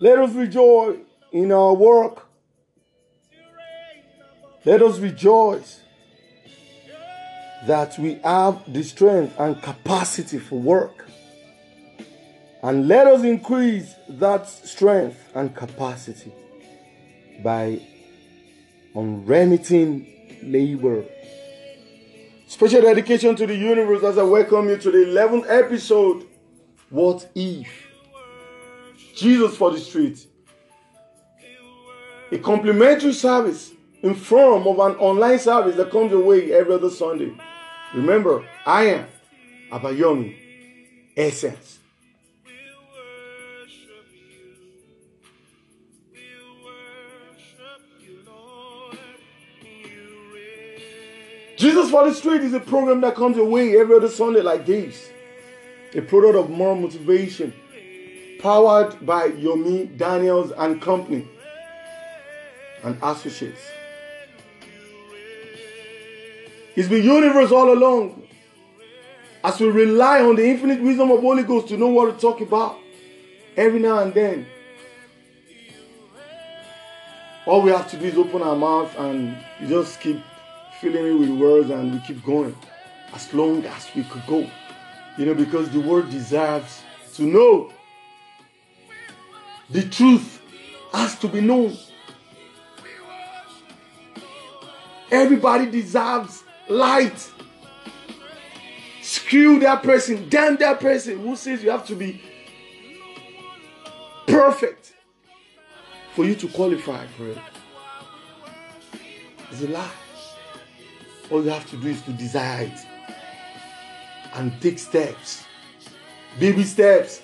Let us rejoice in our work. Let us rejoice that we have the strength and capacity for work. And let us increase that strength and capacity by unremitting labor. Special dedication to the universe as I welcome you to the 11th episode. What if? Jesus for the street. A complimentary service in form of an online service that comes your way every other Sunday. Remember, I am Abayomi Essence. Jesus for the Street is a program that comes your way every other Sunday like this. A product of more motivation, powered by Yomi Daniels and Company and Associates. It's been universe all along. As we rely on the infinite wisdom of Holy Ghost to know what to talk about every now and then. All we have to do is open our mouth and just keep filling it with words and we keep going as long as we could go. You know, because the world deserves to know. The truth has to be known. Everybody deserves light. Screw that person, damn that person who says you have to be perfect for you to qualify for it. It's a lie. All you have to do is to desire it and take steps, baby steps,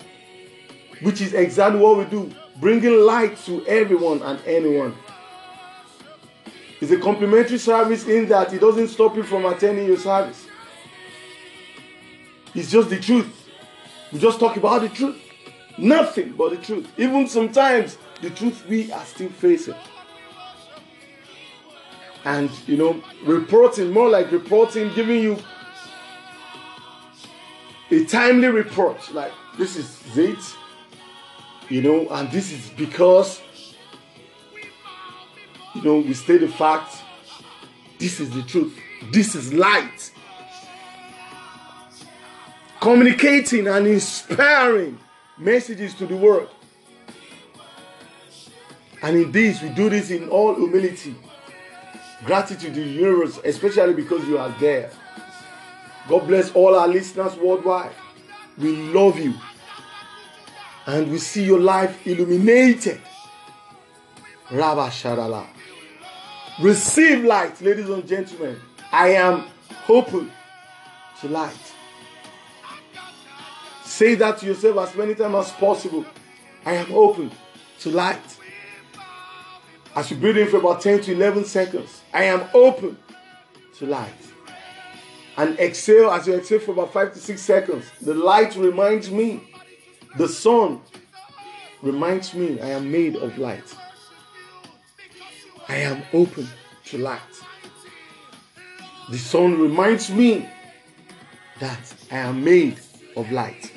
which is exactly what we do, bringing light to everyone and anyone. It's a complimentary service in that it doesn't stop you from attending your service. It's just the truth. We just talk about the truth. Nothing but the truth. Even sometimes the truth we are still facing. And you know, reporting, more like reporting, giving you a timely report. Like this is it, you know, and this is because you know, we state the fact. This is the truth. This is light. Communicating and inspiring messages to the world. And in this, we do this in all humility. Gratitude to the universe, especially because you are there. God bless all our listeners worldwide. We love you. And we see your life illuminated. Rabba Sharala. Receive light, ladies and gentlemen. I am open to light. Say that to yourself as many times as possible. I am open to light. As you breathe in for about 10 to 11 seconds, I am open to light. And exhale as you exhale for about 5 to 6 seconds. The light reminds me, the sun reminds me I am made of light. I am open to light. The sun reminds me that I am made of light.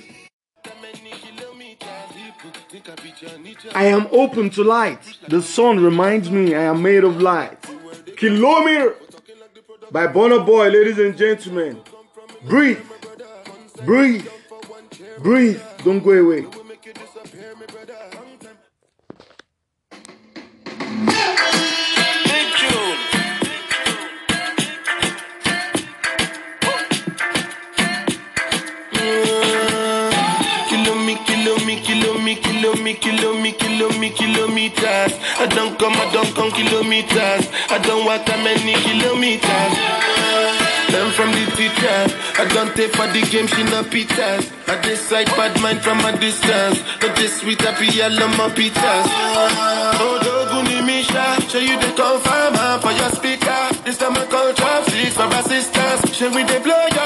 I am open to light. The sun reminds me I am made of light. Kilometer by Burna Boy, ladies and gentlemen. Breathe, breathe, breathe. Don't go away. Kilometers. I don't come, I don't come kilometers. I don't walk that many kilometers. Learn from the teacher. I don't take for the game, she no pitas. I decide bad mind from a distance. Not this sweet, happy, I love my pitas. Oh, Doguni Misha, show you the confirm for your speaker. This time I call trap six for assistance. Show we mind,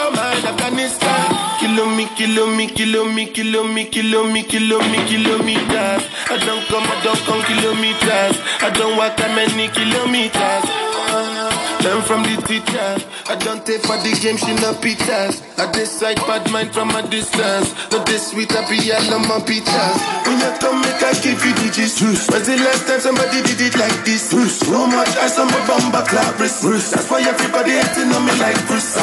Afghanistan. Kilo me, kilo me, kilo me, kilo me, kilo me, kilo me, kilometers. I don't come, I don't come kilometers. I don't walk that many kilometers. Learn from the teacher. I don't take for the game, she no pitas. I decide bad mind from a distance. Not this sweet, I be all on my pitas. When you come, make I give you the gist. When's the last time somebody did it like this? Too much ice on my bumper clap wrist. That's why everybody hating on me like Bruce.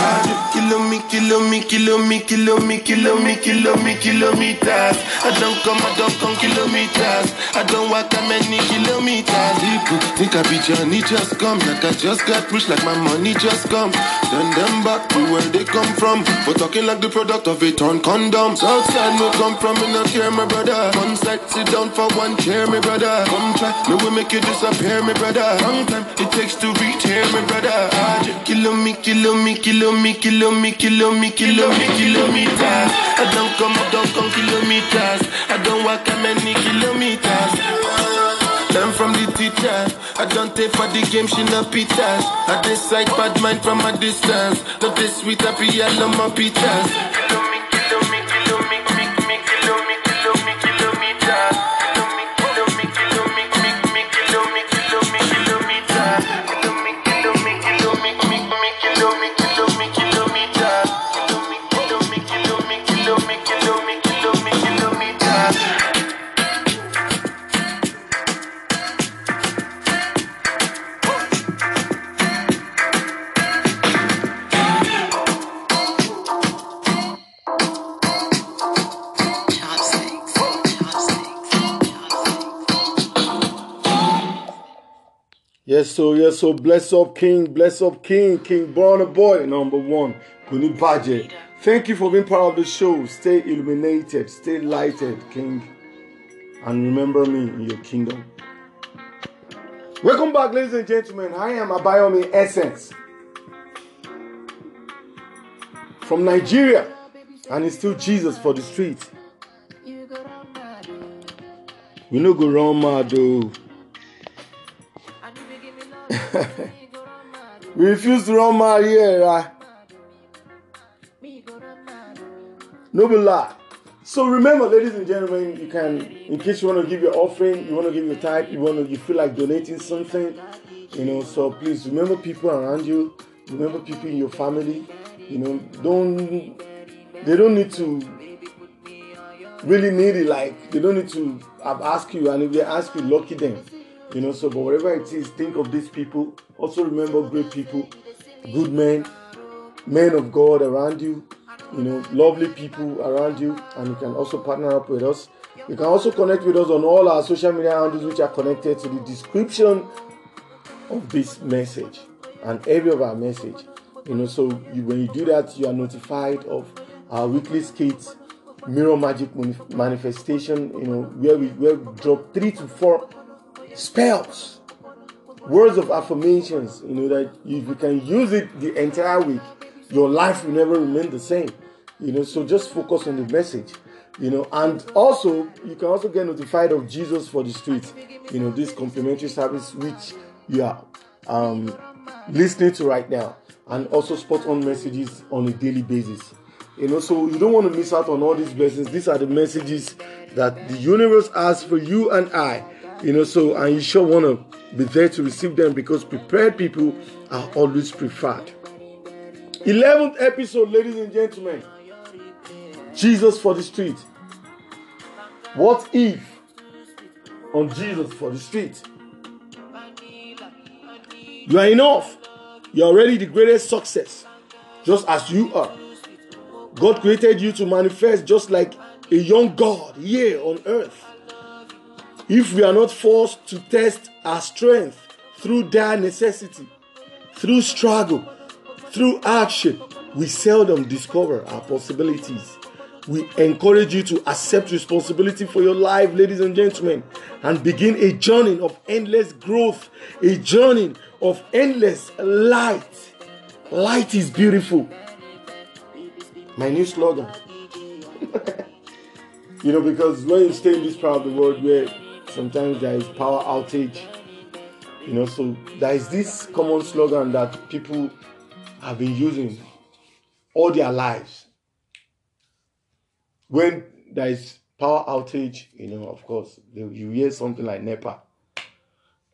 Kilo me, kilo me, kilo me, kilo me, kilo me, kilo me, kilometers. I don't come, I don't come kilometers. I don't walk that many kilometers. People think I be Johnny just come, like I just got like my money just come. Then them back to where they come from. For talking like the product of a torn condom. Southside me come from, me not care, my brother. One side, sit down for one chair, my brother. Come try, me will make you disappear, my brother. Long time it takes to reach here, my brother. Kilo me, kilo me, kilo me, kilo me, kilo me, kilo me, kilometers. I don't come, I don't come kilometers. I don't walk that many kilometers. Teacher. I don't take for the game, she no pitas. I decide bad mind from a distance. Not this sweet, I be all on my pitas. So yes, so bless up King, bless up King, King Burna Boy, number one, Kuni Budget. Thank you for being part of the show. Stay illuminated, stay lighted, King, and remember me in your kingdom. Welcome back, ladies and gentlemen. I am Abayomi Essence from Nigeria, and it's still Jesus for the street. We no go run mad. We refuse to run mad here, right? No be lie. So remember, ladies and gentlemen, you can, in case you want to give your offering, you want to give your tithe, you want to, you feel like donating something, you know. So please remember people around you, remember people in your family. You know, don't they don't need to really need it. Like they don't need to have asked you, and if they ask you, lucky them. You know. So, but whatever it is, think of these people. Also remember great people, good men, men of God around you, you know, lovely people around you, and you can also partner up with us. You can also connect with us on all our social media handles, which are connected to the description of this message and every of our message. You know, so you, when you do that, you are notified of our weekly skits, mirror magic manifestation. You know, where we where we drop three to four spells words of affirmations, you know, that if you can use it the entire week, your life will never remain the same. You know, so just focus on the message. You know, and also you can also get notified of Jesus for the streets. You know, this complimentary service which you are um, listening to right now, and also spot on messages on a daily basis. You know, so you don't want to miss out on all these blessings. These are the messages that the universe has for you and I. You know, so and you sure want to be there to receive them because prepared people are always preferred. 11th episode, ladies and gentlemen. Jesus for the street. What if on Jesus for the street? You are enough. You are already the greatest success, just as you are. God created you to manifest just like a young God here on earth. If we are not forced to test our strength through dire necessity, through struggle, through action, we seldom discover our possibilities. We encourage you to accept responsibility for your life, ladies and gentlemen, and begin a journey of endless growth, a journey of endless light. Light is beautiful. My new slogan. you know, because when you stay in this part of the world where sometimes there is power outage, you know, so there is this common slogan that people have been using all their lives. When there is power outage, you know, of course, you hear something like NEPA.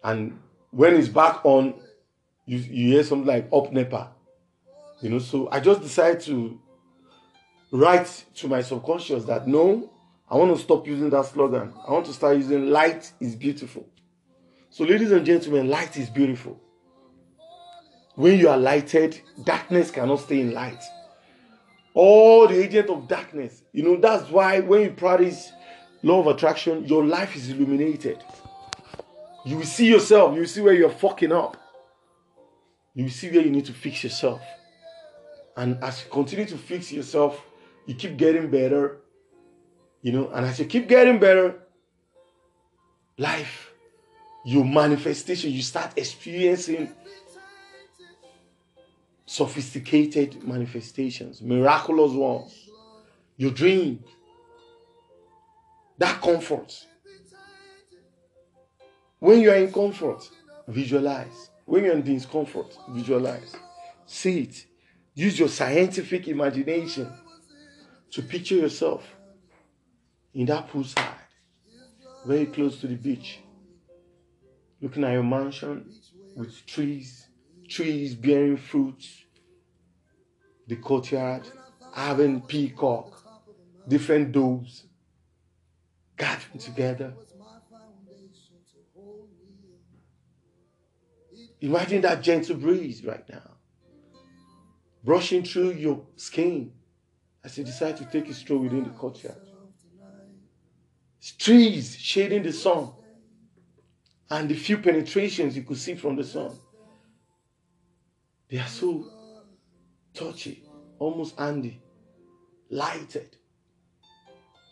And when it's back on, you, you hear something like up NEPA. You know, so I just decided to write to my subconscious that no, I want to stop using that slogan. I want to start using light is beautiful. So, ladies and gentlemen, light is beautiful. When you are lighted, darkness cannot stay in light. All the agent of darkness, you know, that's why when you practice law of attraction, your life is illuminated. You will see yourself, you will see where you're fucking up. You will see where you need to fix yourself. And as you continue to fix yourself, you keep getting better. You know, and as you keep getting better, life, your manifestation, you start experiencing sophisticated manifestations, miraculous ones. Your dream, that comfort. When you are in comfort, visualize. When you're in discomfort, visualize. See it. Use your scientific imagination to picture yourself in that poolside, very close to the beach, looking at your mansion with trees, trees bearing fruits, the courtyard, having peacock, different doves gathering together. Imagine that gentle breeze right now, brushing through your skin as you decide to take a stroll within the courtyard. Trees shading the sun, and the few penetrations you could see from the sun. They are so touchy, almost Andy, lighted.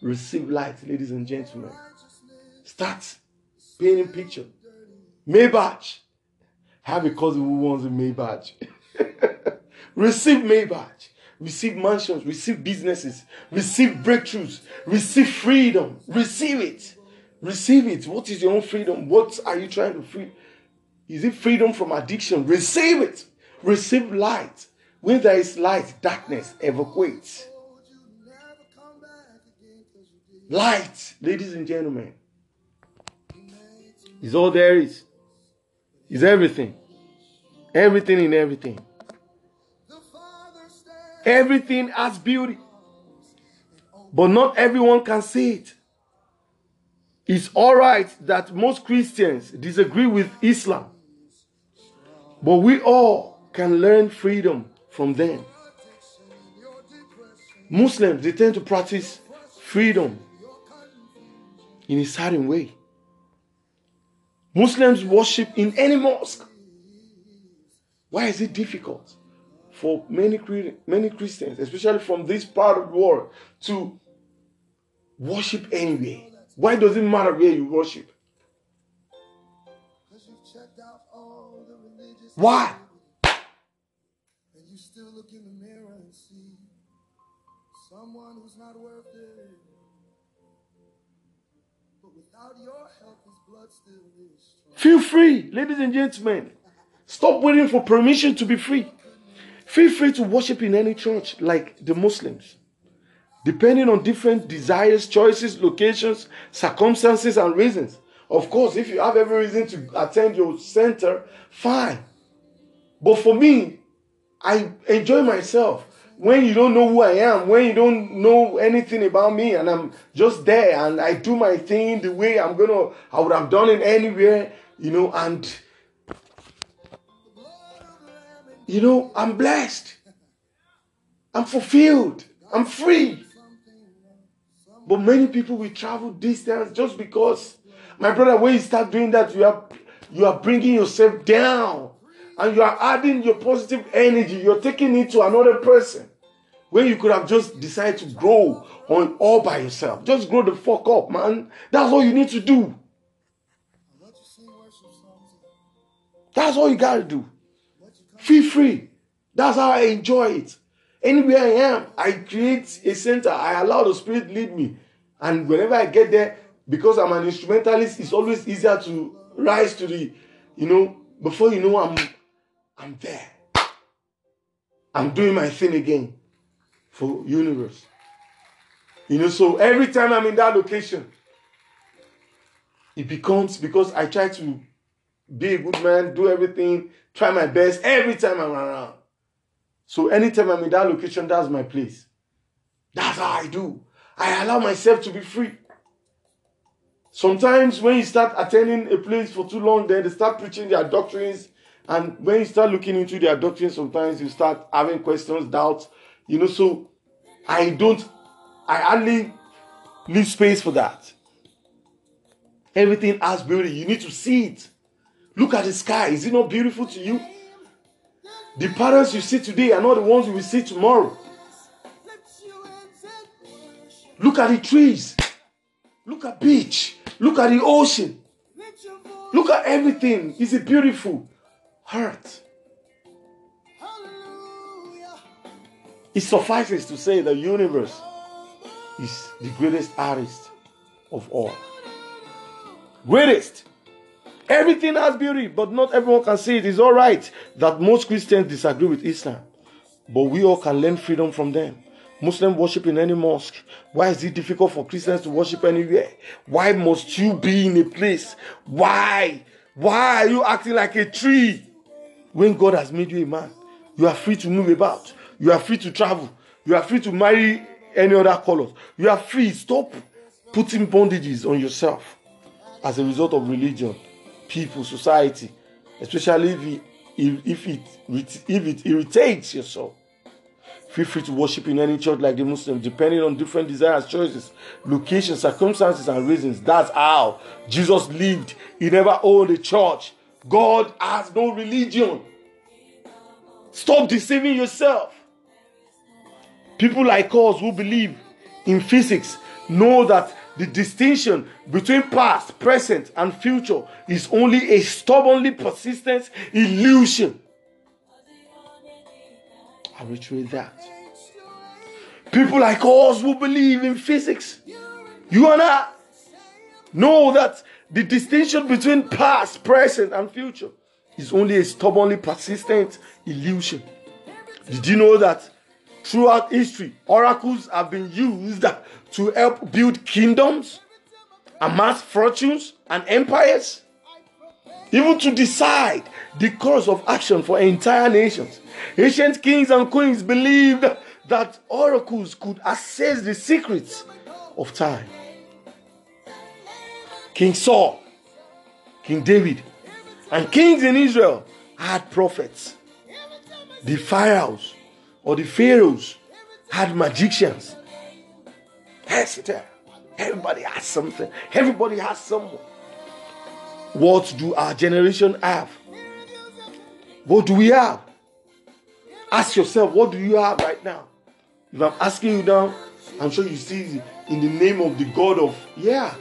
Receive light, ladies and gentlemen. Start painting picture. Maybach. Have a cousin who wants a Maybach. receive Maybach. Receive mansions. Receive businesses. Receive breakthroughs. Receive freedom. Receive it. Receive it. What is your own freedom? What are you trying to free? Is it freedom from addiction? Receive it. Receive light. When there is light, darkness evacuates. Light, ladies and gentlemen, is all there is. Is everything. Everything in everything. Everything has beauty. But not everyone can see it. It's all right that most Christians disagree with Islam. But we all can learn freedom from them. Muslims, they tend to practice freedom in a certain way. Muslims worship in any mosque. Why is it difficult for many, many Christians, especially from this part of the world, to worship anywhere? Why does it matter where you worship? Why? And you still look in the mirror and see someone who's not worth it. But without your help, his blood still is strong. Feel free, ladies and gentlemen. Stop waiting for permission to be free. Feel free to worship in any church like the Muslims. Depending on different desires, choices, locations, circumstances, and reasons. Of course, if you have every reason to attend your center, fine. But for me, I enjoy myself when you don't know who I am, when you don't know anything about me, and I'm just there and I do my thing the way I'm gonna, I would have done it anywhere, you know, and you know, I'm blessed, I'm fulfilled, I'm free. But many people will travel distance just because, my brother, when you start doing that, you are you are bringing yourself down and you are adding your positive energy. You're taking it to another person. When you could have just decided to grow on all by yourself. Just grow the fuck up, man. That's all you need to do. That's all you gotta do. Feel free. That's how I enjoy it. Anywhere I am, I create a center. I allow the spirit lead me. And whenever I get there, because I'm an instrumentalist, it's always easier to rise to the, you know, before you know I'm I'm there. I'm doing my thing again for universe. You know, so every time I'm in that location, it becomes because I try to be a good man, do everything, try my best every time I'm around. So anytime I'm in that location, that's my place. That's how I do. I allow myself to be free. Sometimes when you start attending a place for too long, then they start preaching their doctrines. And when you start looking into their doctrines, sometimes you start having questions, doubts. You know, so I don't, I hardly leave space for that. Everything has beauty. You need to see it. Look at the sky. Is it not beautiful to you? The patterns you see today are not the ones you will see tomorrow. Look at the trees. Look at beach. Look at the ocean. Look at everything. Is it beautiful? Heart. It suffices to say the universe is the greatest artist of all. Greatest. Everything has beauty, but not everyone can see it. It's all right that most Christians disagree with Islam, but we all can learn freedom from them. Muslim worship in any mosque. Why is it difficult for Christians to worship anywhere? Why must you be in a place? Why? Why are you acting like a tree when God has made you a man? You are free to move about. You are free to travel. You are free to marry any other colors. You are free. Stop putting bondages on yourself as a result of religion, people, society, especially if it, if, it if it irritates your soul. Feel free to worship in any church like the Muslim, depending on different desires, choices, locations, circumstances, and reasons. That's how Jesus lived. He never owned a church. God has no religion. Stop deceiving yourself. People like us who believe in physics know that the distinction between past, present, and future is only a stubbornly persistent illusion. I reiterate that. People like us who believe in physics, you and I, know that the distinction between past, present, and future is only a stubbornly persistent illusion. Did you know that throughout history, oracles have been used to help build kingdoms, amass fortunes, and empires? Even to decide the course of action for entire nations. Ancient kings and queens believed that oracles could assess the secrets of time. King Saul, King David, and kings in Israel had prophets. The pharaohs or the pharaohs had magicians. Etc. Everybody has something. Everybody has someone. What do our generation have? What do we have? Ask yourself, what do you have right now? If I'm asking you now, I'm sure you see in the name of the God of, yeah,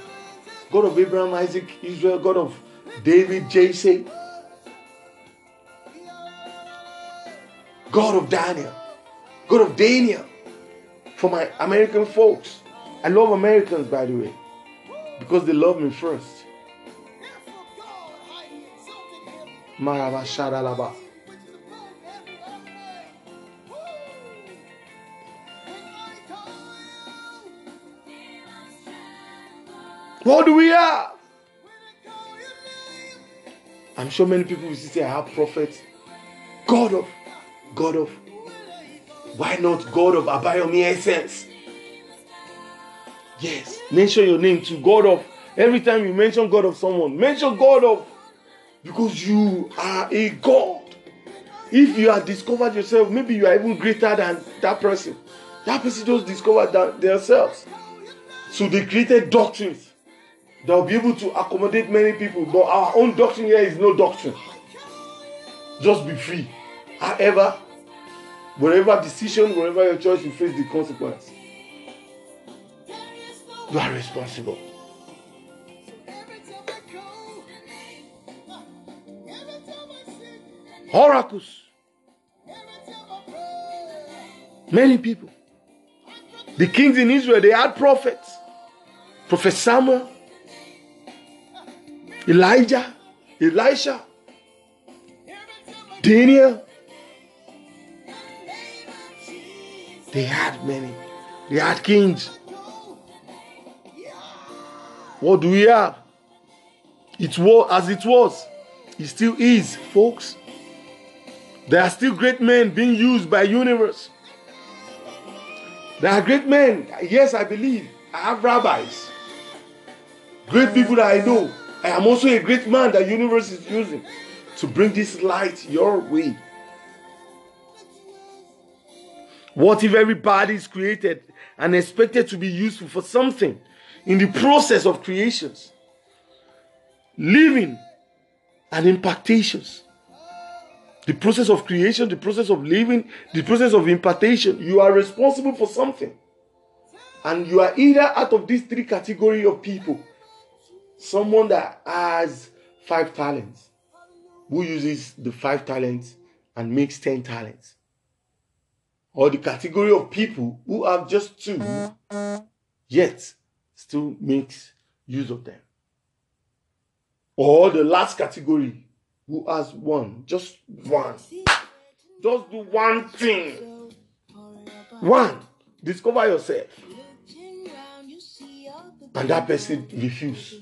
God of Abraham, Isaac, Israel, God of David, Jesse, God of Daniel, God of Daniel. For my American folks, I love Americans, by the way, because they love me first. Maraba Shadalaba. What do we have? I'm sure many people will say, I have prophets. God of, God of, why not God of Abayomi essence? Yes, mention your name to God of. Every time you mention God of someone, mention God of, because you are a God. If you have discovered yourself, maybe you are even greater than that person. That person just discovered that themselves. So they created doctrines that will be able to accommodate many people. But our own doctrine here is no doctrine. Just be free. However, whatever decision, whatever your choice, you face the consequence. You are responsible. Oracles. Many people. The kings in Israel, they had prophets. Prophet Samuel, Elijah, Elisha, Daniel. They had many. They had kings. What do we have? It was as it was. it still is, folks. There are still great men being used by universe. There are great men. Yes, I believe. I have rabbis. Great people that I know. I am also a great man that universe is using to bring this light your way. What if everybody is created and expected to be useful for something in the process of creations? Living and impartations. The process of creation, the process of living, the process of impartation. You are responsible for something. And you are either out of these three category of people. Someone that has five talents, who uses the five talents and makes ten talents. Or the category of people who have just two, yet still makes use of them. Or the last category who has one, just one. Just do one thing. One. Discover yourself. And that person refuse.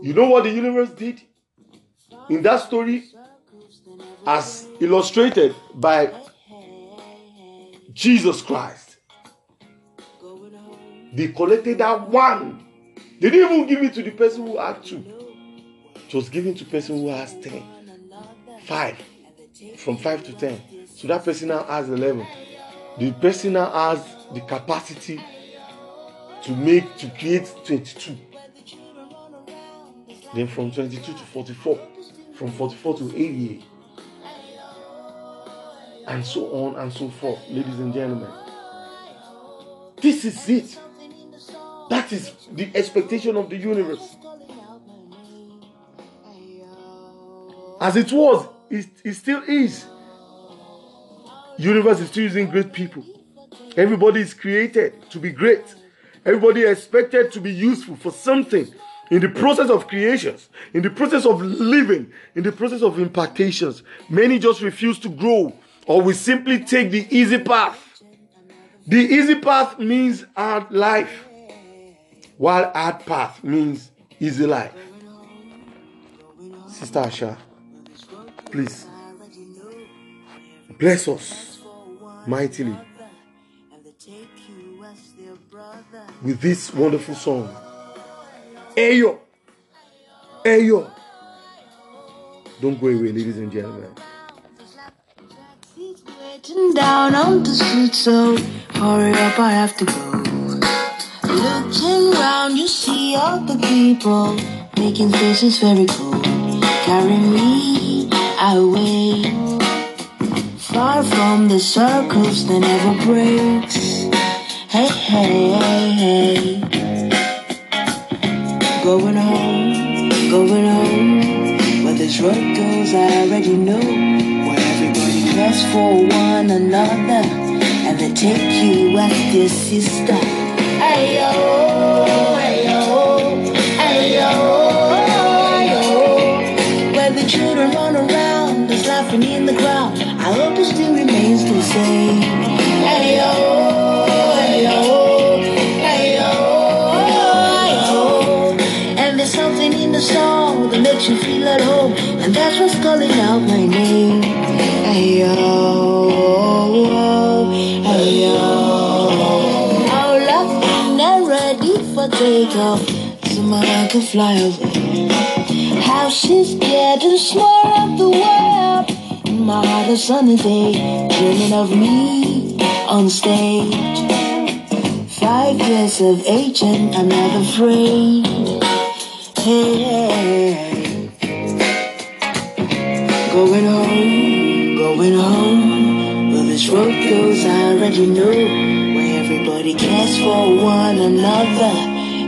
You know what the universe did? In that story, as illustrated by Jesus Christ, they collected that one. They didn't even give it to the person who had two. It was given to person who has ten. Five. From five to ten. So that person now has eleven. The person now has the capacity to make to create 22. Then from 22 to 44. From 44 to 88. And so on and so forth, ladies and gentlemen. This is it. That is the expectation of the universe. As it was, it, it still is. Universe is still using great people. Everybody is created to be great. Everybody expected to be useful for something in the process of creations, in the process of living, in the process of impactations. Many just refuse to grow or we simply take the easy path. The easy path means hard life, while hard path means easy life. Sister Asha, please bless us mightily with this wonderful song. Ayo, Ayo. Don't go away, ladies and gentlemen. Down on the street, so hurry up, I have to go. Looking round, you see all the people making faces very cool. Carry me away, far from the circles that never breaks. Hey, hey, hey, hey. Going home, going home. Where this road goes, I already know. Where everybody cares for one another, and they take you as their sister. Ayo, ayo, children run around, there's laughing in the crowd. I hope it still remains the same. Ayo, ayo, ayo, ayo. And there's something in the song that makes you feel at home, and that's what's calling out my name. Ayo, ayo. I'm laughing and ready for takeoff, so I can fly away. How she's getting small of the world. In my heart, a sunny day, dreaming of me on stage. Five years of age and I'm not afraid. Hey, going home, going home. Where this road goes, I already know. Where everybody cares for one another,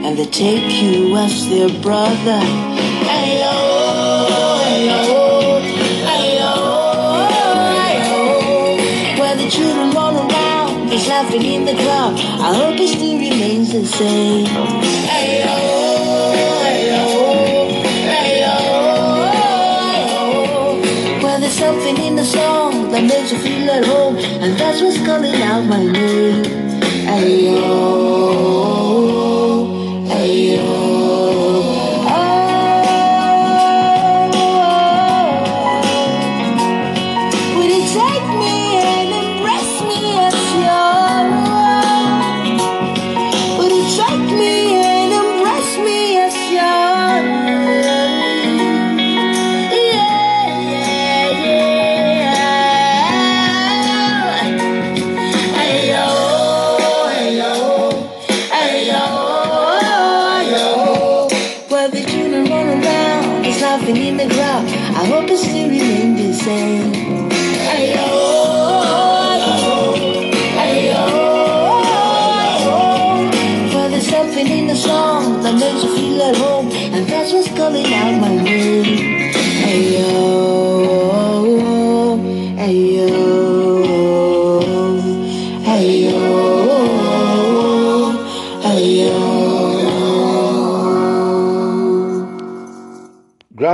and they take you as their brother. There's laughing in the crowd. I hope it still remains the same. Ayo, ayo, ayo, ayo. Well, there's something in the song that makes you feel at home, and that's what's calling out my name. Ayo, ayo, focus to remain the same.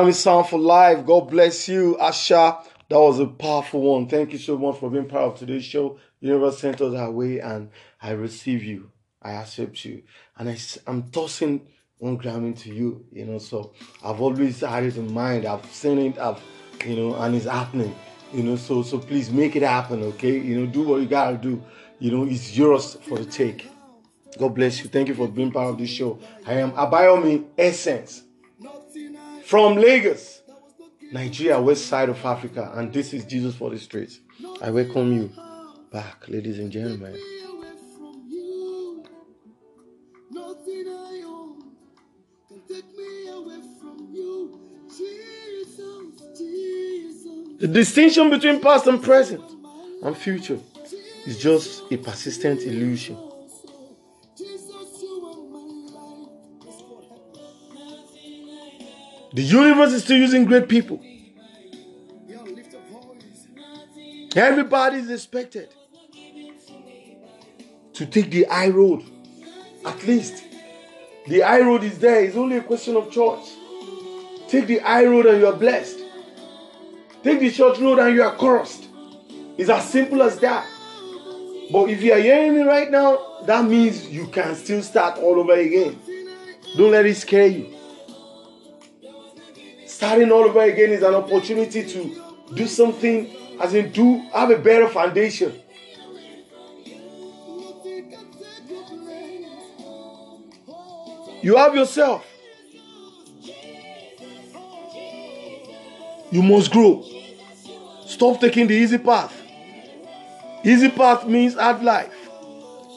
Grammy Sound for Life. God bless you, Asha. That was a powerful one. Thank you so much for being part of today's show. You never sent us our way, and I receive you. I accept you, and I, am tossing one Grammy to you. You know, so I've always had it in mind. I've seen it. I've, you know, and it's happening. You know, so so please make it happen. Okay, you know, do what you gotta do. You know, it's yours for the take. God bless you. Thank you for being part of this show. I am Abayomi Essence from Lagos, Nigeria, west side of Africa, and this is Jesus for the Streets. I welcome you back, ladies and gentlemen. Nothing I own can take me away from you. Jesus, Jesus. The distinction between past and present and future is just a persistent illusion. The universe is still using great people. Everybody is expected to take the high road. At least the high road is there. It's only a question of choice. Take the high road and you are blessed. Take the short road and you are cursed. It's as simple as that. But if you are hearing me right now, that means you can still start all over again. Don't let it scare you. Starting all over again is an opportunity to do something, as in do have a better foundation. You have yourself. You must grow. Stop taking the easy path. Easy path means hard life.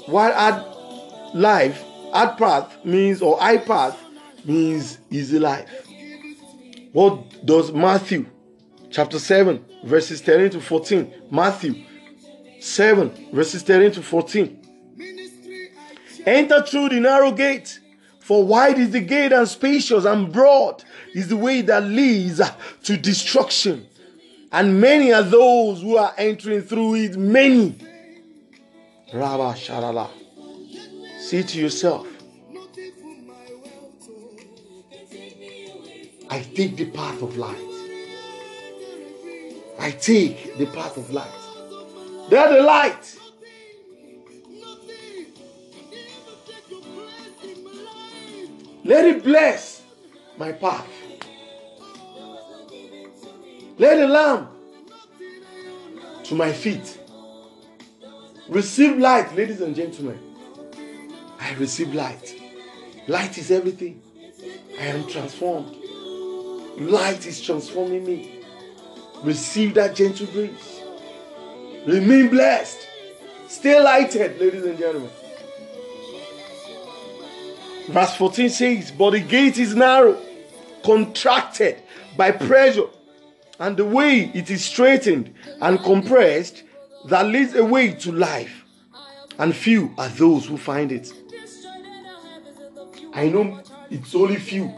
While hard life, hard path means, or high path means easy life. What does Matthew chapter 7, verses 13 to 14? Matthew 7, verses 13 to 14. Enter through the narrow gate, for wide is the gate and spacious and broad is the way that leads to destruction. And many are those who are entering through it. Many. Rabba Sharala. See to yourself. I take the path of light. I take the path of light. They're the light. Let it bless my path. Let the lamp to my feet. Receive light, ladies and gentlemen. I receive light. Light is everything. I am transformed. Light is transforming me. Receive that gentle breeze. Remain blessed. Stay lighted, ladies and gentlemen. Verse 14 says, But the gate is narrow, contracted by pressure, and the way it is straightened and compressed that leads away to life. And few are those who find it. I know it's only few.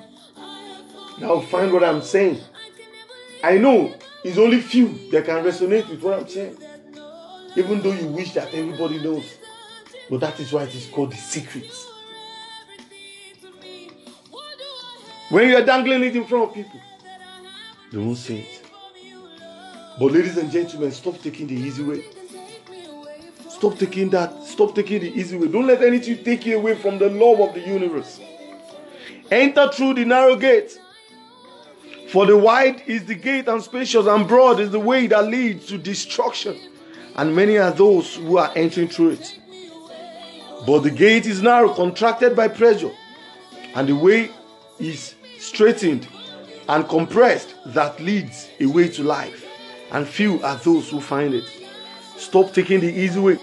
Now find what I'm saying. I know it's only few that can resonate with what I'm saying. Even though you wish that everybody knows. But that is why it is called the secrets. When you are dangling it in front of people, they won't say it. But ladies and gentlemen, stop taking the easy way. Stop taking that. Stop taking the easy way. Don't let anything take you away from the love of the universe. Enter through the narrow gate. For the wide is the gate, and spacious and broad is the way that leads to destruction. And many are those who are entering through it. But the gate is narrow, contracted by pressure, and the way is straightened and compressed that leads away to life. And few are those who find it. Stop taking the easy way.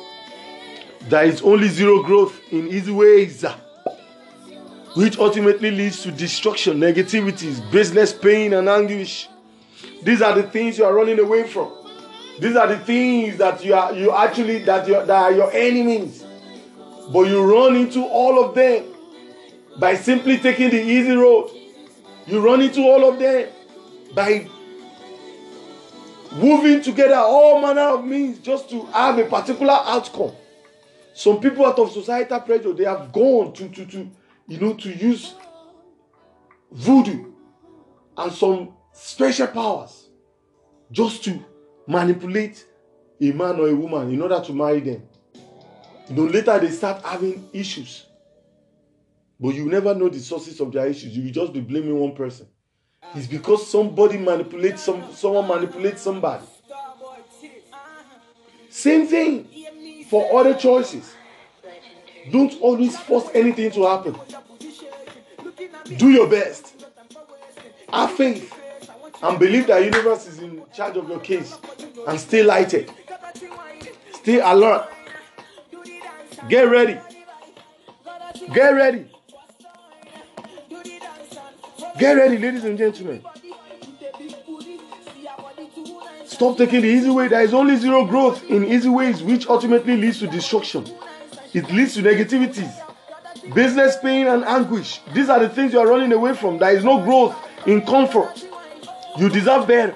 There is only zero growth in easy ways, which ultimately leads to destruction, negativities, baseless pain, and anguish. These are the things you are running away from. These are the things that you are you actually that you that are your enemies. But you run into all of them by simply taking the easy road. You run into all of them by moving together all manner of means just to have a particular outcome. Some people out of societal pressure, they have gone to, to, to you know, to use voodoo and some special powers just to manipulate a man or a woman in order to marry them. You know, later they start having issues. But you never know the sources of their issues. You will just be blaming one person. It's because somebody manipulates some someone manipulates somebody. Same thing for other choices. Don't always force anything to happen. Do your best. Have faith and believe that universe is in charge of your case and stay lighted. Stay alert. Get ready. Get ready. Get ready, ladies and gentlemen. Stop taking the easy way. There is only zero growth in easy ways, which ultimately leads to destruction. It leads to negativities, business pain, and anguish. These are the things you are running away from. There is no growth in comfort. You deserve better.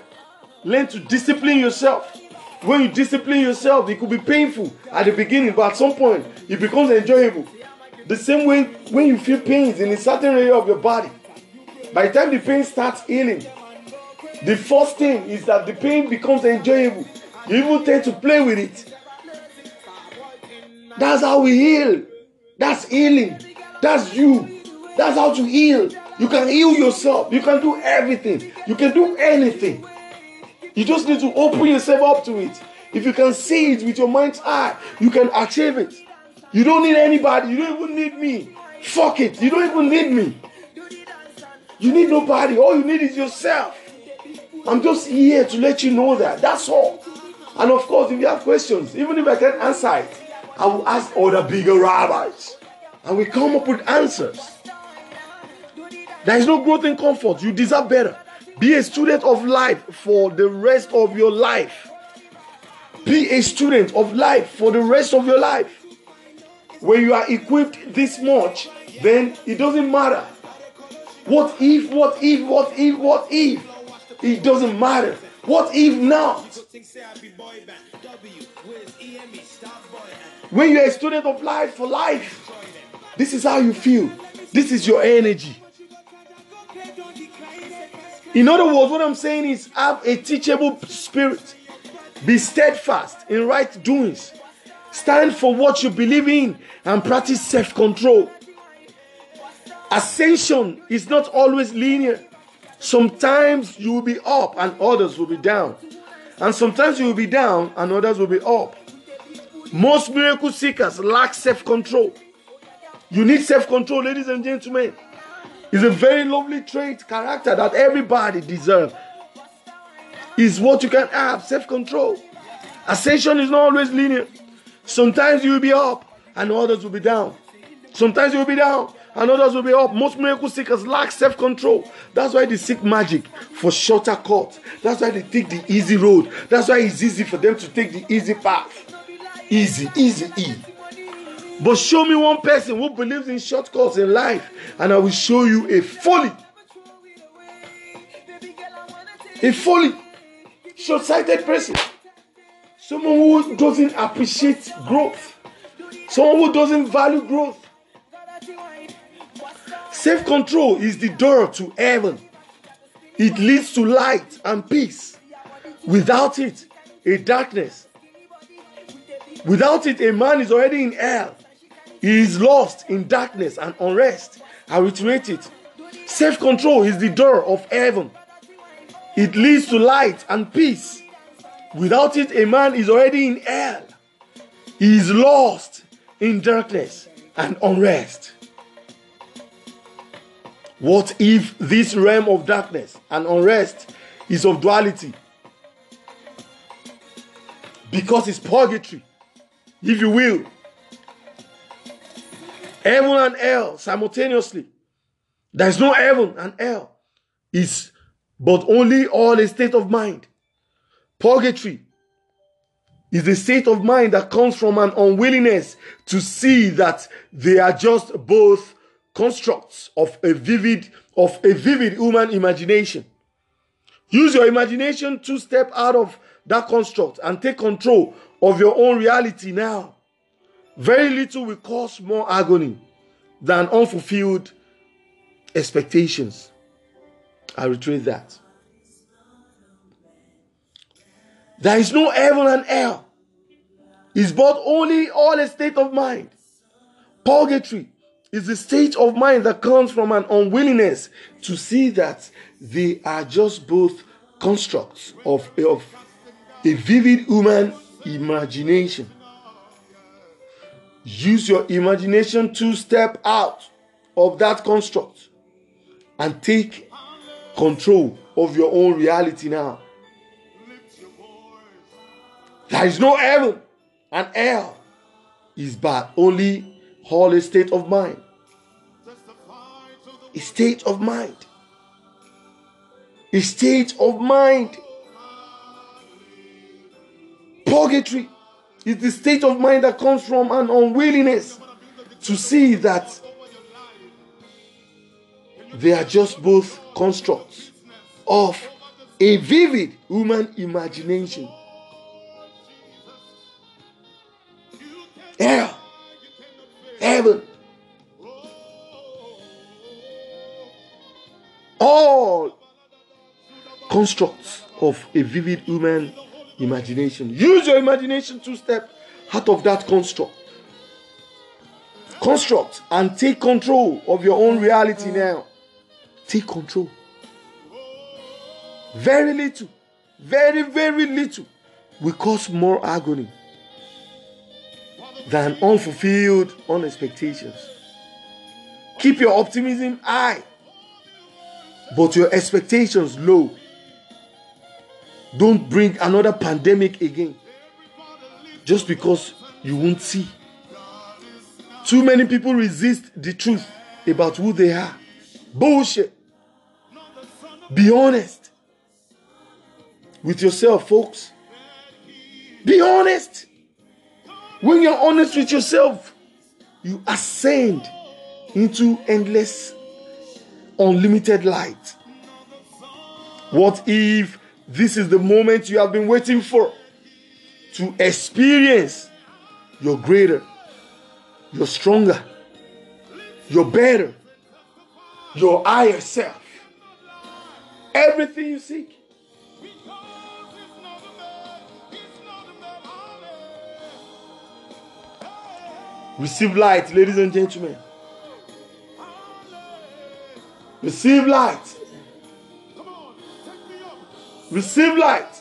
Learn to discipline yourself. When you discipline yourself, it could be painful at the beginning, but at some point, it becomes enjoyable. The same way when you feel pains in a certain area of your body, by the time the pain starts healing, the first thing is that the pain becomes enjoyable. You even tend to play with it. That's how we heal. That's healing. That's you. That's how to heal. You can heal yourself. You can do everything. You can do anything. You just need to open yourself up to it. If you can see it with your mind's eye, you can achieve it. You don't need anybody. You don't even need me. Fuck it. You don't even need me. You need nobody. All you need is yourself. I'm just here to let you know that. That's all. And of course, if you have questions, even if I can't answer it, I will ask other bigger rabbis. And we come up with answers. There is no growth in comfort. You deserve better. Be a student of life for the rest of your life. Be a student of life for the rest of your life. When you are equipped this much, then it doesn't matter. What if, what if, what if, what if? It doesn't matter. What if not? When you're a student of life for life, this is how you feel. This is your energy. In other words, what I'm saying is have a teachable spirit. Be steadfast in right doings. Stand for what you believe in and practice self control. Ascension is not always linear. Sometimes you will be up and others will be down. And sometimes you will be down and others will be up. Most miracle seekers lack self control. You need self control, ladies and gentlemen. It's a very lovely trait, character that everybody deserves. Is what you can have self control. Ascension is not always linear. Sometimes you will be up and others will be down. Sometimes you will be down and others will be up. Most miracle seekers lack self control. That's why they seek magic for shorter cuts. That's why they take the easy road. That's why it's easy for them to take the easy path. Easy, easy, easy. But show me one person who believes in shortcuts in life, and I will show you a fully, a fully short sighted person. Someone who doesn't appreciate growth, someone who doesn't value growth. Self control is the door to heaven, it leads to light and peace. Without it, a darkness. Without it, a man is already in hell. He is lost in darkness and unrest. I reiterate it. Self control is the door of heaven, it leads to light and peace. Without it, a man is already in hell. He is lost in darkness and unrest. What if this realm of darkness and unrest is of duality? Because it's purgatory, if you will. Heaven and hell simultaneously. There is no heaven and hell. It's but only all a state of mind. Purgatory is a state of mind that comes from an unwillingness to see that they are just both constructs of a vivid of a vivid human imagination. Use your imagination to step out of that construct and take control of your own reality now. Very little will cause more agony than unfulfilled expectations. I retrace that. There is no heaven and hell. It's but only all a state of mind. Purgatory is the state of mind that comes from an unwillingness to see that they are just both constructs of, of a vivid human imagination. Use your imagination to step out of that construct and take control of your own reality now. There is no heaven and hell is but only a state of mind. A state of mind. A state of mind. Purgatory is the state of mind that comes from an unwillingness to see that they are just both constructs of a vivid human imagination. Hell, heaven, all constructs of a vivid human imagination. Use your imagination to step out of that construct. Construct and take control of your own reality now. Take control. Very little, very, very little will cause more agony than unfulfilled unexpectations. Keep your optimism high, but your expectations low. Don't bring another pandemic again just because you won't see. Too many people resist the truth about who they are. Bullshit. Be honest with yourself, folks. Be honest. When you're honest with yourself, you ascend into endless, unlimited light. What if this is the moment you have been waiting for to experience your greater, your stronger, your better, your higher self? Everything you seek. Receive light, ladies and gentlemen. Receive light. Receive light.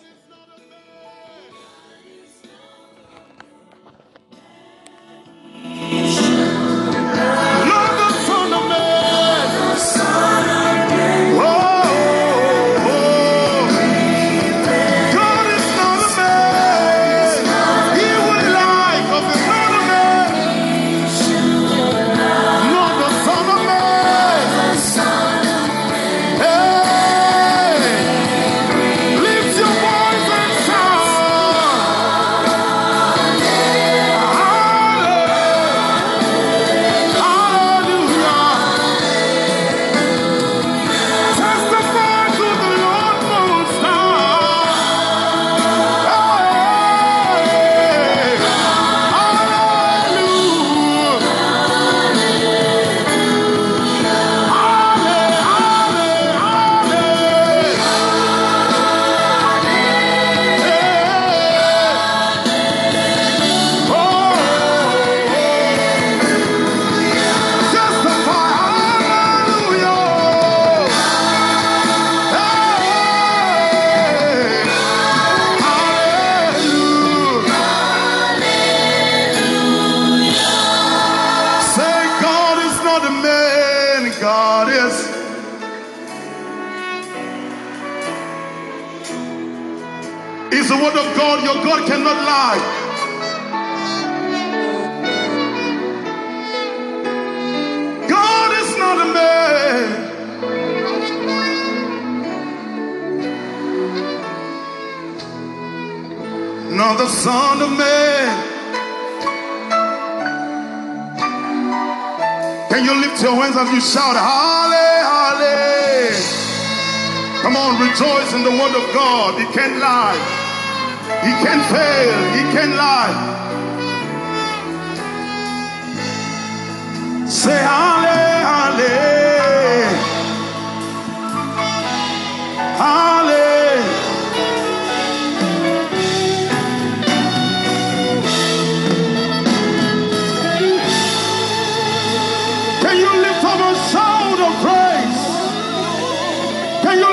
Shout,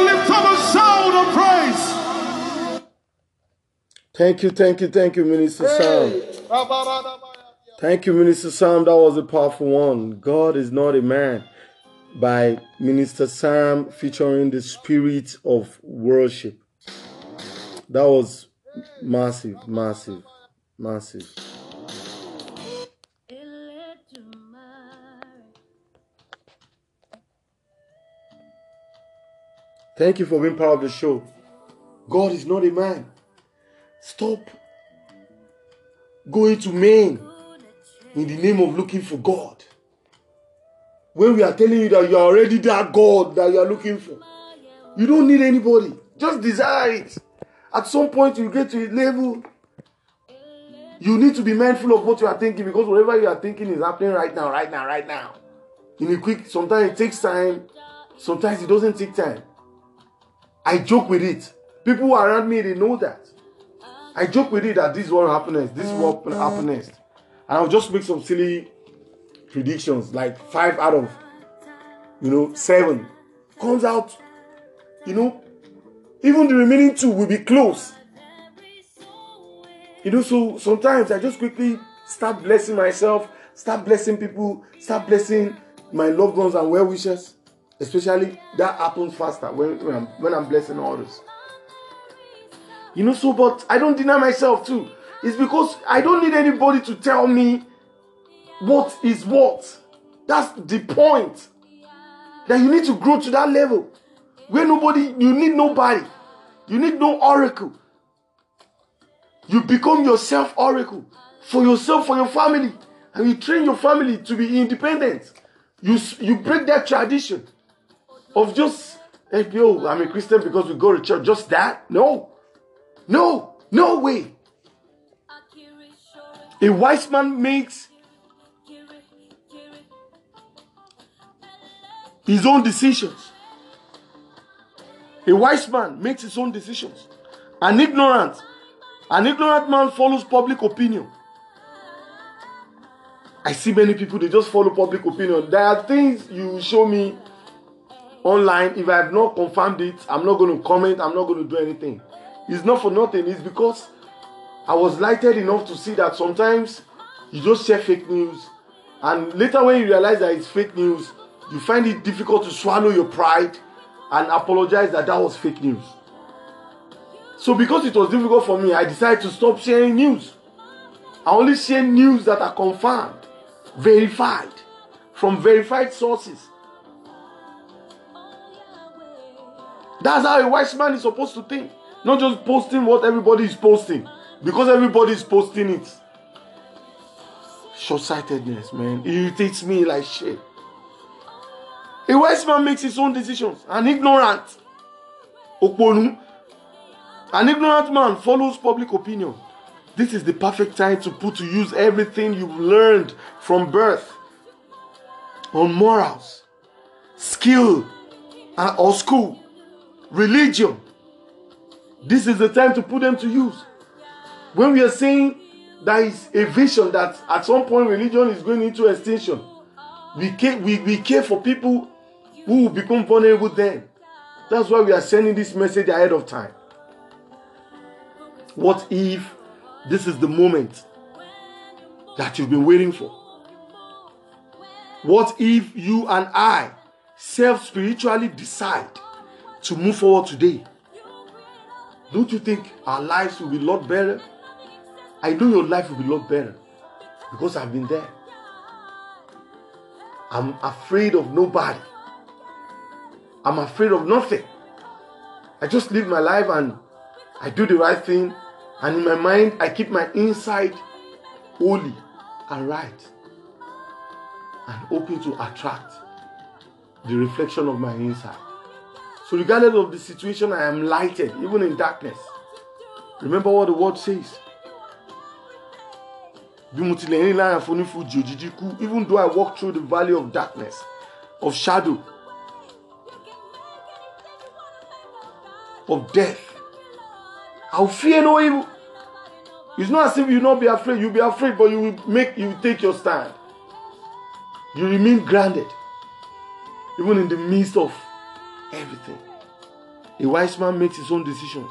lift up a sound of praise. Thank you, thank you, thank you, Minister Sam. Thank you, Minister Sam. That was a powerful one. God is not a man by Minister Sam featuring the spirit of worship. That was massive, massive, massive. Thank you for being part of the show. God is not a man. Stop going to men in the name of looking for God. When we are telling you that you are already that God that you are looking for, you don't need anybody. Just desire it. At some point, you get to a level, you need to be mindful of what you are thinking because whatever you are thinking is happening right now, right now, right now. In a quick, sometimes it takes time, sometimes it doesn't take time. I joke with it. People around me, they know that. I joke with it that this is what happens, this is what mm, mm. happen next. And I'll just make some silly predictions, like five out of you know seven. Comes out, you know, even the remaining two will be close. You know, so sometimes I just quickly start blessing myself, start blessing people, start blessing my loved ones and well wishers. Especially that happens faster when, when, I'm, when I'm blessing others. You know, so but I don't deny myself too. It's because I don't need anybody to tell me what is what. That's the point. That you need to grow to that level where nobody, you need nobody. You need no oracle. You become yourself oracle for yourself, for your family, and you train your family to be independent. You you break that tradition of just eh, hey yo, I'm a Christian because we go to church. Just that? No, no, no way. A wise man makes his own decisions. A wise man makes his own decisions. An ignorant, an ignorant man follows public opinion. I see many people they just follow public opinion. There are things you show me online. If I have not confirmed it, I'm not going to comment. I'm not going to do anything. It's not for nothing. It's because I was lighted enough to see that sometimes you just share fake news, and later when you realize that it's fake news, you find it difficult to swallow your pride and apologize that that was fake news. So because it was difficult for me, I decided to stop sharing news. I only share news that are confirmed, verified, from verified sources. That's how a wise man is supposed to think. Not just posting what everybody is posting. Because everybody is posting it. Short sightedness, man. It irritates me like shit. A wise man makes his own decisions. An ignorant, Okponu, an ignorant man follows public opinion. This is the perfect time to put to use everything you've learned from birth on morals, skill, or school, religion. This is the time to put them to use. When we are saying there is a vision that at some point religion is going into extinction, we care, we, we care for people who will become vulnerable then. That's why we are sending this message ahead of time. What if this is the moment that you've been waiting for? What if you and I self spiritually decide to move forward today? Don't you think our lives will be a lot better? I know your life will be a lot better because I've been there. I'm afraid of nobody. I'm afraid of nothing. I just live my life and I do the right thing. And in my mind, I keep my inside holy and right and open to attract the reflection of my inside. So, regardless of the situation, I am lighted, even in darkness. Remember what the word says. Even though I walk through the valley of darkness, of shadow, of death, I'll fear no evil. It's not as if you'll not be afraid. You'll be afraid, but you will make you will take your stand. You remain grounded, even in the midst of everything. A wise man makes his own decisions.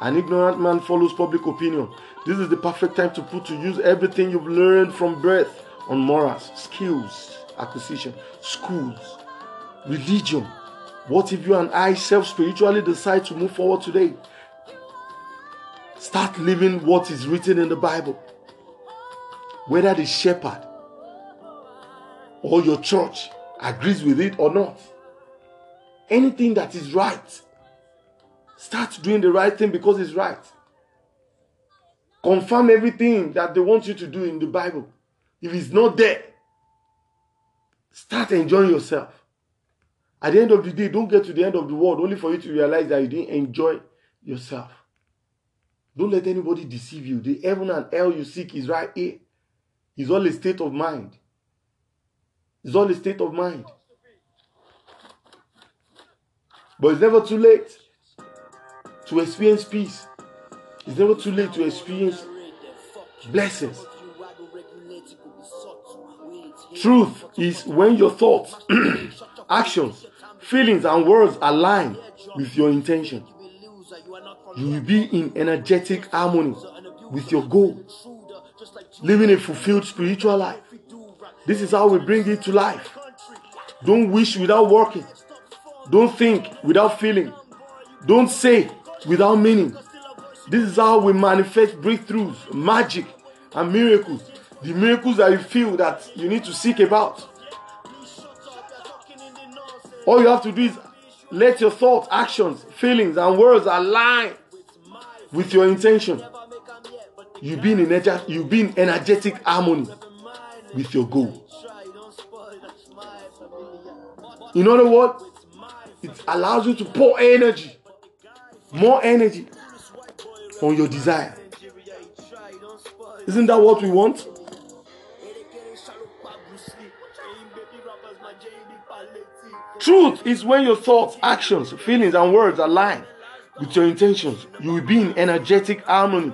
An ignorant man follows public opinion. This is the perfect time to put to use everything you've learned from birth on morals, skills, acquisition, schools, religion. What if you and I self spiritually decide to move forward today? Start living what is written in the Bible. Whether the shepherd or your church agrees with it or not. Anything that is right, start doing the right thing because it's right. Confirm everything that they want you to do in the Bible. If it's not there, start enjoying yourself. At the end of the day, don't get to the end of the world only for you to realize that you didn't enjoy yourself. Don't let anybody deceive you. The heaven and hell you seek is right here. It's all a state of mind. It's all a state of mind. But it's never too late to experience peace. It's never too late to experience blessings. Truth is when your thoughts, actions, feelings, and words align with your intention. You will be in energetic harmony with your goal, living a fulfilled spiritual life. This is how we bring it to life. Don't wish without working. Don't think without feeling. Don't say without meaning. This is how we manifest breakthroughs, magic, and miracles. The miracles that you feel that you need to seek about. All you have to do is let your thoughts, actions, feelings, and words align with your intention. You be in energetic, you be in energetic harmony with your goal. In other words, it allows you to pour energy, more energy on your desire. Isn't that what we want? Truth is when your thoughts, actions, feelings, and words align with your intentions. You will be in energetic harmony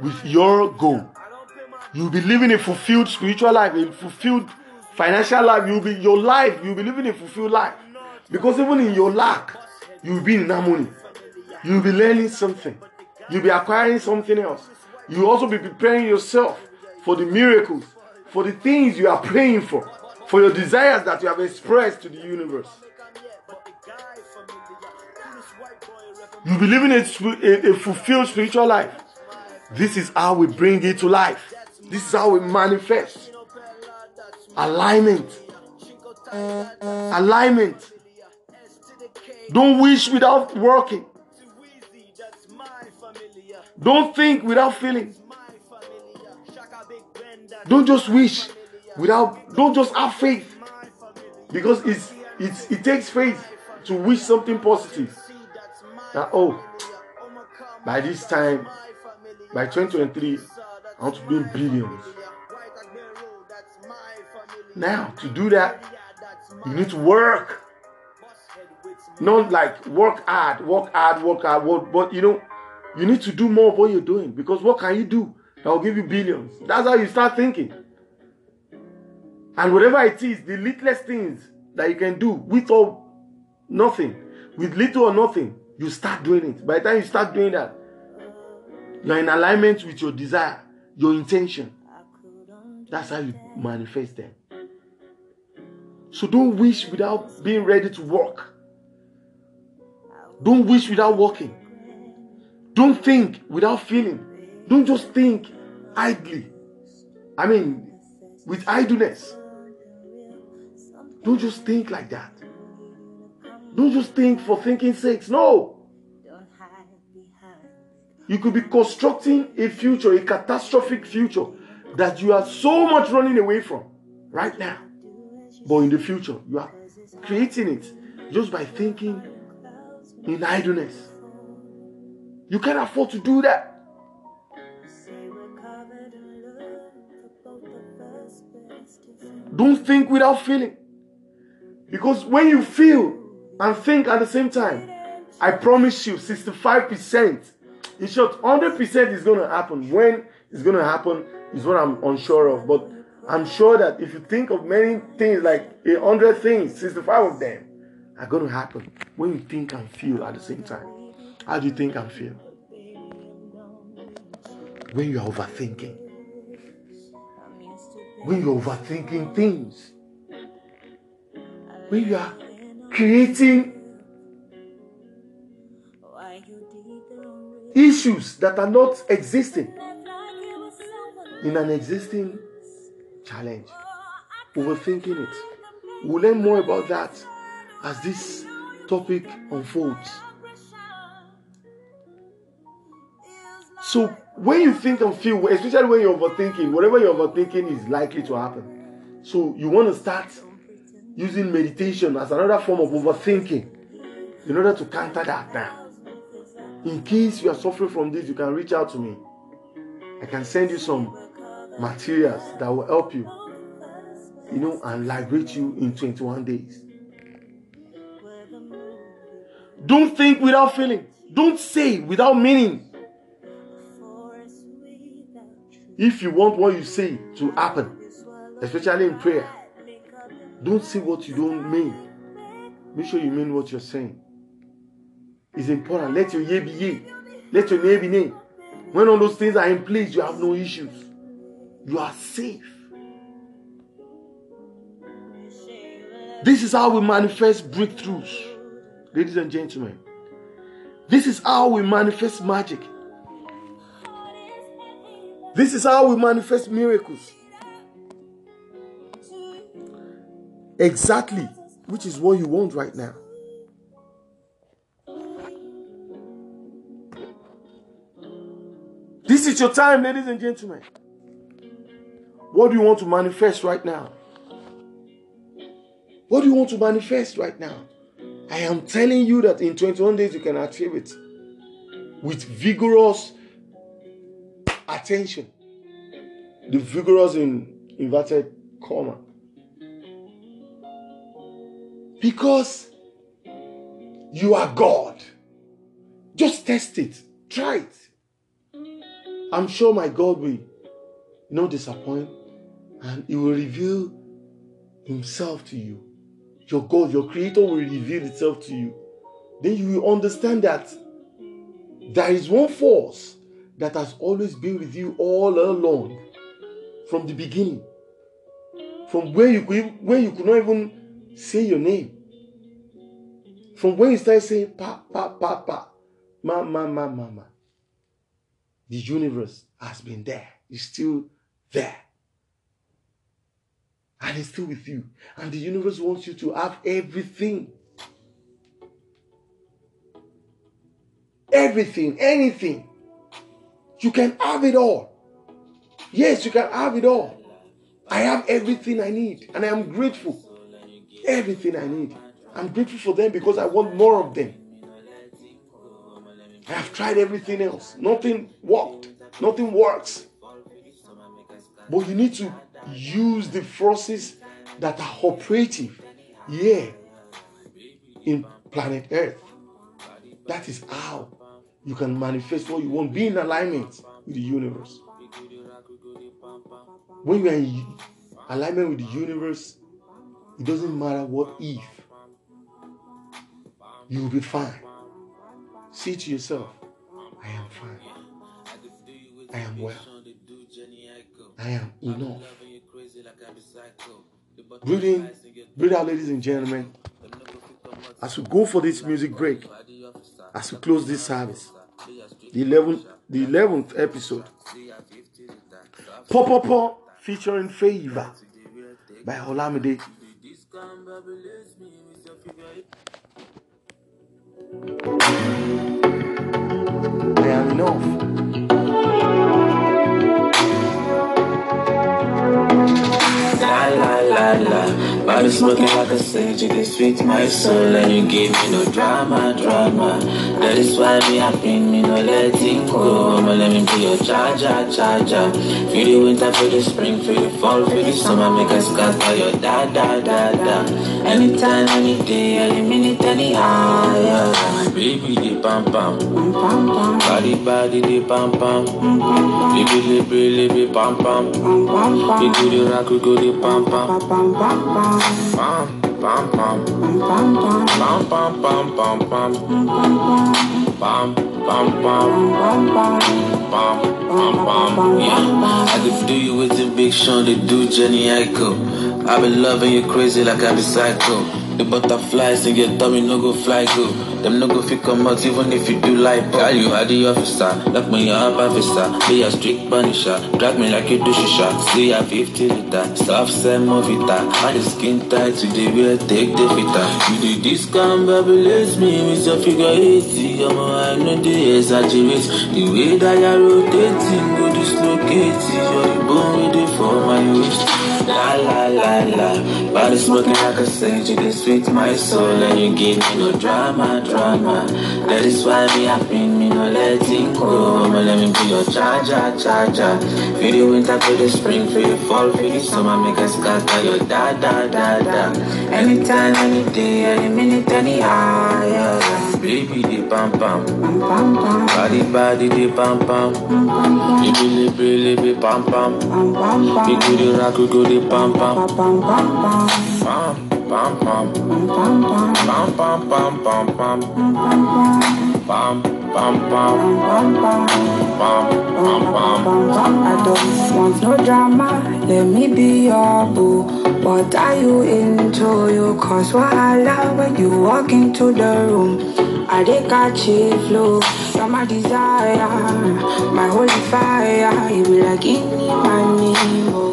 with your goal. You will be living a fulfilled spiritual life, a fulfilled financial life. You will be your life. You will be living a fulfilled life. Because even in your lack, you will be in harmony. You will be learning something. You'll be acquiring something else. You will also be preparing yourself for the miracles, for the things you are praying for, for your desires that you have expressed to the universe. You'll be living a, a, a fulfilled spiritual life. This is how we bring it to life. This is how we manifest. Alignment. Alignment. Don't wish without working. Don't think without feeling. Don't just wish without don't just have faith. Because it's it's it takes faith to wish something positive. That oh by this time, by 2023, I want to be billions. Now, to do that, you need to work. Not like work hard, work hard, work hard, work, but you know, you need to do more of what you're doing because what can you do that will give you billions? That's how you start thinking. And whatever it is, the littlest things that you can do with or nothing, with little or nothing, you start doing it. By the time you start doing that, you're in alignment with your desire, your intention. That's how you manifest them. So don't wish without being ready to work. Don't wish without working. Don't think without feeling. Don't just think idly. I mean, with idleness. Don't just think like that. Don't just think for thinking sakes. No. You could be constructing a future, a catastrophic future that you are so much running away from right now. But in the future, you are creating it just by thinking in idleness. You can't afford to do that. Don't think without feeling. Because when you feel and think at the same time, I promise you 65%, in short, 100% is going to happen. When it's going to happen is what I'm unsure of. But I'm sure that if you think of many things, like a hundred things, 65 of them are going to happen when you think and feel at the same time. How do you think and feel? when you are overthinking. When you're overthinking things. When you are creating issues that are not existing in an existing challenge. Overthinking it. We'll learn more about that as this topic unfolds. So, when you think and feel, especially when you're overthinking, whatever you're overthinking is likely to happen. So, you want to start using meditation as another form of overthinking in order to counter that now. In case you are suffering from this, you can reach out to me. I can send you some materials that will help you, you know, and liberate you in 21 days. Don't think without feeling. Don't say without meaning. If you want what you say to happen, especially in prayer, don't say what you don't mean. Make sure you mean what you're saying. It's important. Let your yea be yea. Let your nay be nay. When all those things are in place, you have no issues. You are safe. This is how we manifest breakthroughs, ladies and gentlemen. This is how we manifest magic. This is how we manifest miracles. Exactly, which is what you want right now. This is your time, ladies and gentlemen. What do you want to manifest right now? What do you want to manifest right now? I am telling you that in 21 days you can achieve it with vigorous attention. The vigorous in inverted comma. Because you are God. Just test it. Try it. I'm sure my God will not disappoint and He will reveal Himself to you. Your God, your Creator will reveal itself to you. Then you will understand that there is one force that has always been with you all along from the beginning. From where you could, when you could not even say your name. From when you started saying pa pa pa pa, ma ma ma ma ma. The universe has been there. It's still there. And it's still with you. And the universe wants you to have everything. Everything, anything. You can have it all. Yes, you can have it all. I have everything I need. And I am grateful. Everything I need. I'm grateful for them because I want more of them. I have tried everything else. Nothing worked. Nothing works. But you need to use the forces that are operative here in planet Earth. That is how you can manifest what you want. Be in alignment with the universe. When you are in alignment with the universe, it doesn't matter what if. You will be fine. See to yourself, I am fine. I am well. I am enough. Breathe in, breathe out, ladies and gentlemen. As we go for this music break, as we close this service, the 11th, the 11th episode, Pop Pop Pop featuring Favor by Olamide. I am enough. La, body smoking like a sage, you can sweet my soul and you give me no drama, drama. That is why me happy, me no letting go. I'ma let me be your charger, charger. Feel the winter, feel the spring, feel the fall, feel the summer, make us scatter your da da da da. Anytime, any day, any minute, any hour. Baby, the pam pam, body body, the pam pam. Baby, libre, libre, pam pam. We do the rock, we go the pam pam. Pam pam pam. Pam pam pam pam pam. Pam pam pam. bam, bam, bam, yeah. I could do you with the big Sean, they do Jenny Aiko. I been loving you crazy like I be psycho. The butterflies in your tummy no go fly go. Them no go fit come out even if you do like Girl, you are the officer, lock me up officer. Be a strict punisher, drag me like you do shisha. See a 50 liter, soft send movita. And the skin tight to the way take the fitter. You do this come babyless me with your figure 80. I'm I know they exaggerate. The way that you're rotating, go dislocate. You're the bone body smoking like a sage, you sweet my soul and you give me no drama, drama. That is why me happy, me no letting go. I'ma let me be your charger, charger. Feel the winter, feel the spring, feel the fall, feel the summer, make us scatter your da da da da. Anytime, any day, any minute, any hour. Baby, the pam pam, body body, the pam pam. Baby, libi libi pam pam. We go the rock, we go the pam pam. Pam pam pam pam pam pam pam pam pam pam pam pam pam I don't want no drama, let me be your boo. What are you into? You cause wahala when you walk into the room. I dey catch a flow, you're my desire, my holy fire. You be like any money, oh.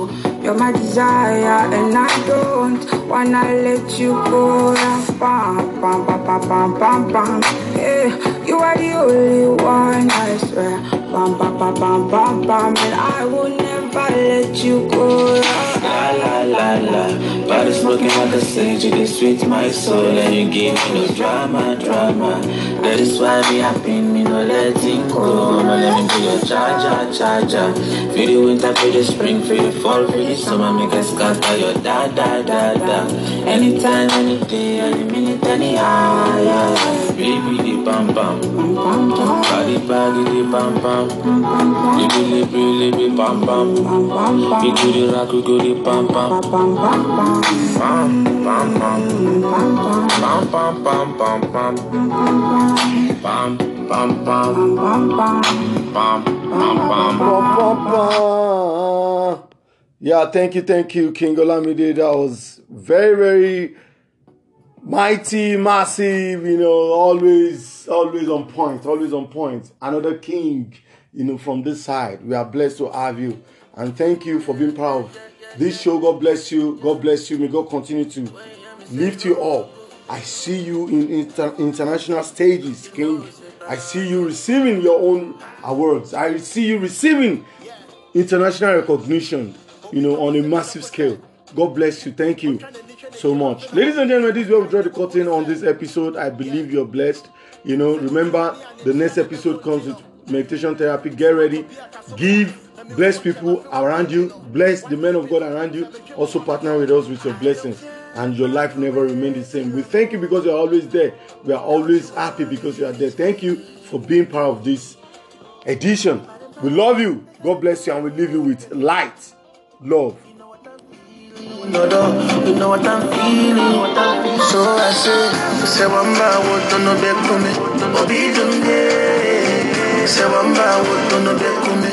You're my desire, and I don't wanna let you go. Bam, bam, bam, bam, bam, bam, bam. Yeah, you are the only one, I swear. Bam, bam, bam, bam, bam, bam, and I will never let you go. La la la la, body smoking like a sage, you sweet my soul and you give me no drama, drama. That is why me happy, me no letting go. I'ma let me be your charger, charger. Feel the winter, feel the spring, feel the fall, feel the summer, make us scatter your da da da da. Anytime, any day, any minute, any hour, yeah. Baby, the bam bam, body body, the bam bam. Libi libi libi bam bam. We go the rock, we go the pam pam. Bam, bam, bam. Pam pam pam. Pam pam pam pam pam. Pam pam pam. Pam pam pam. Ba, ba, ba. Yeah, thank you, thank you, King Olamide. That was very, very mighty, massive, you know, always, always on point, always on point. Another king, you know, from this side. We are blessed to have you. And thank you for being proud of this show. God bless you. God bless you. May God continue to lift you up. I see you in inter- international stages, King. I see you receiving your own awards. I see you receiving international recognition, you know, on a massive scale. God bless you. Thank you so much. Ladies and gentlemen, this is where we draw the curtain on this episode. I believe you're blessed. You know, remember the next episode comes with meditation therapy. Get ready. Give bless people around you. Bless the men of God around you. Also partner with us with your blessings. And your life never remain the same. We thank you because you're always there. We are always happy because you are there. Thank you for being part of this edition. We love you. God bless you, and we leave you with light, love. You know what I'm feeling. So I know back to me. Obi dumye. Say know back me.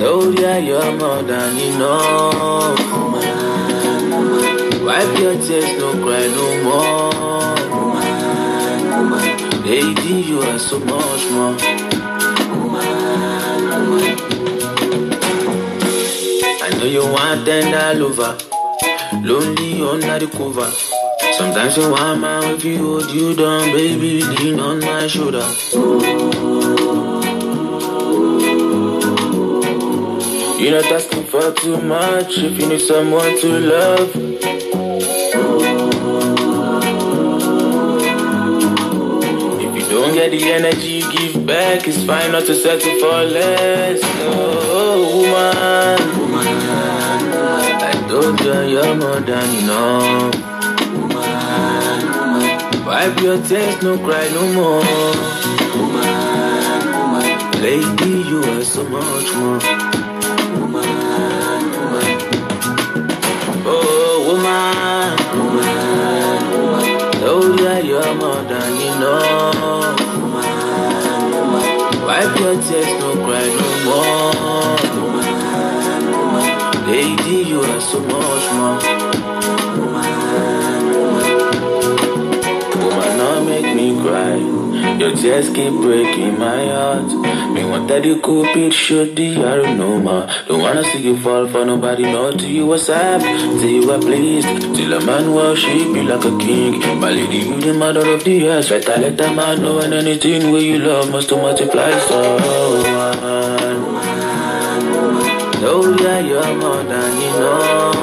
woman. yeah, you're more than enough. Woman. Wipe your tears, don't cry no more. Woman. Lady, you are so much more. I know you want tender lover, lonely under the cover. Sometimes you want my if you hold you down, baby, lean on my shoulder. You're not asking for too much if you need someone to love. If you don't get the energy, give back. It's fine not to settle for less. Oh, woman, woman, I told you you're more than enough. Woman, wipe your tears, no cry no more. Woman, woman, lady, you are so much more. You you're more than enough. Woman, woman, wipe your tears, no cry no more. Woman, lady, you are so much more. Woman, woman, Woman, not make me cry. Your tears keep breaking my heart. Me want that you could be should the I know ma. Don't wanna see you fall for nobody, not to you what's up. Till you are pleased. Till a man worship you like a king. My lady, you the mother of the earth. Better let that man know and anything where you love must to multiply. So, know that you're more than enough.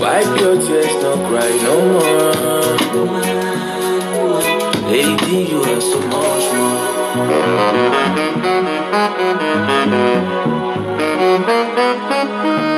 Wipe your tears, no cry no more. Lady, you are so much more.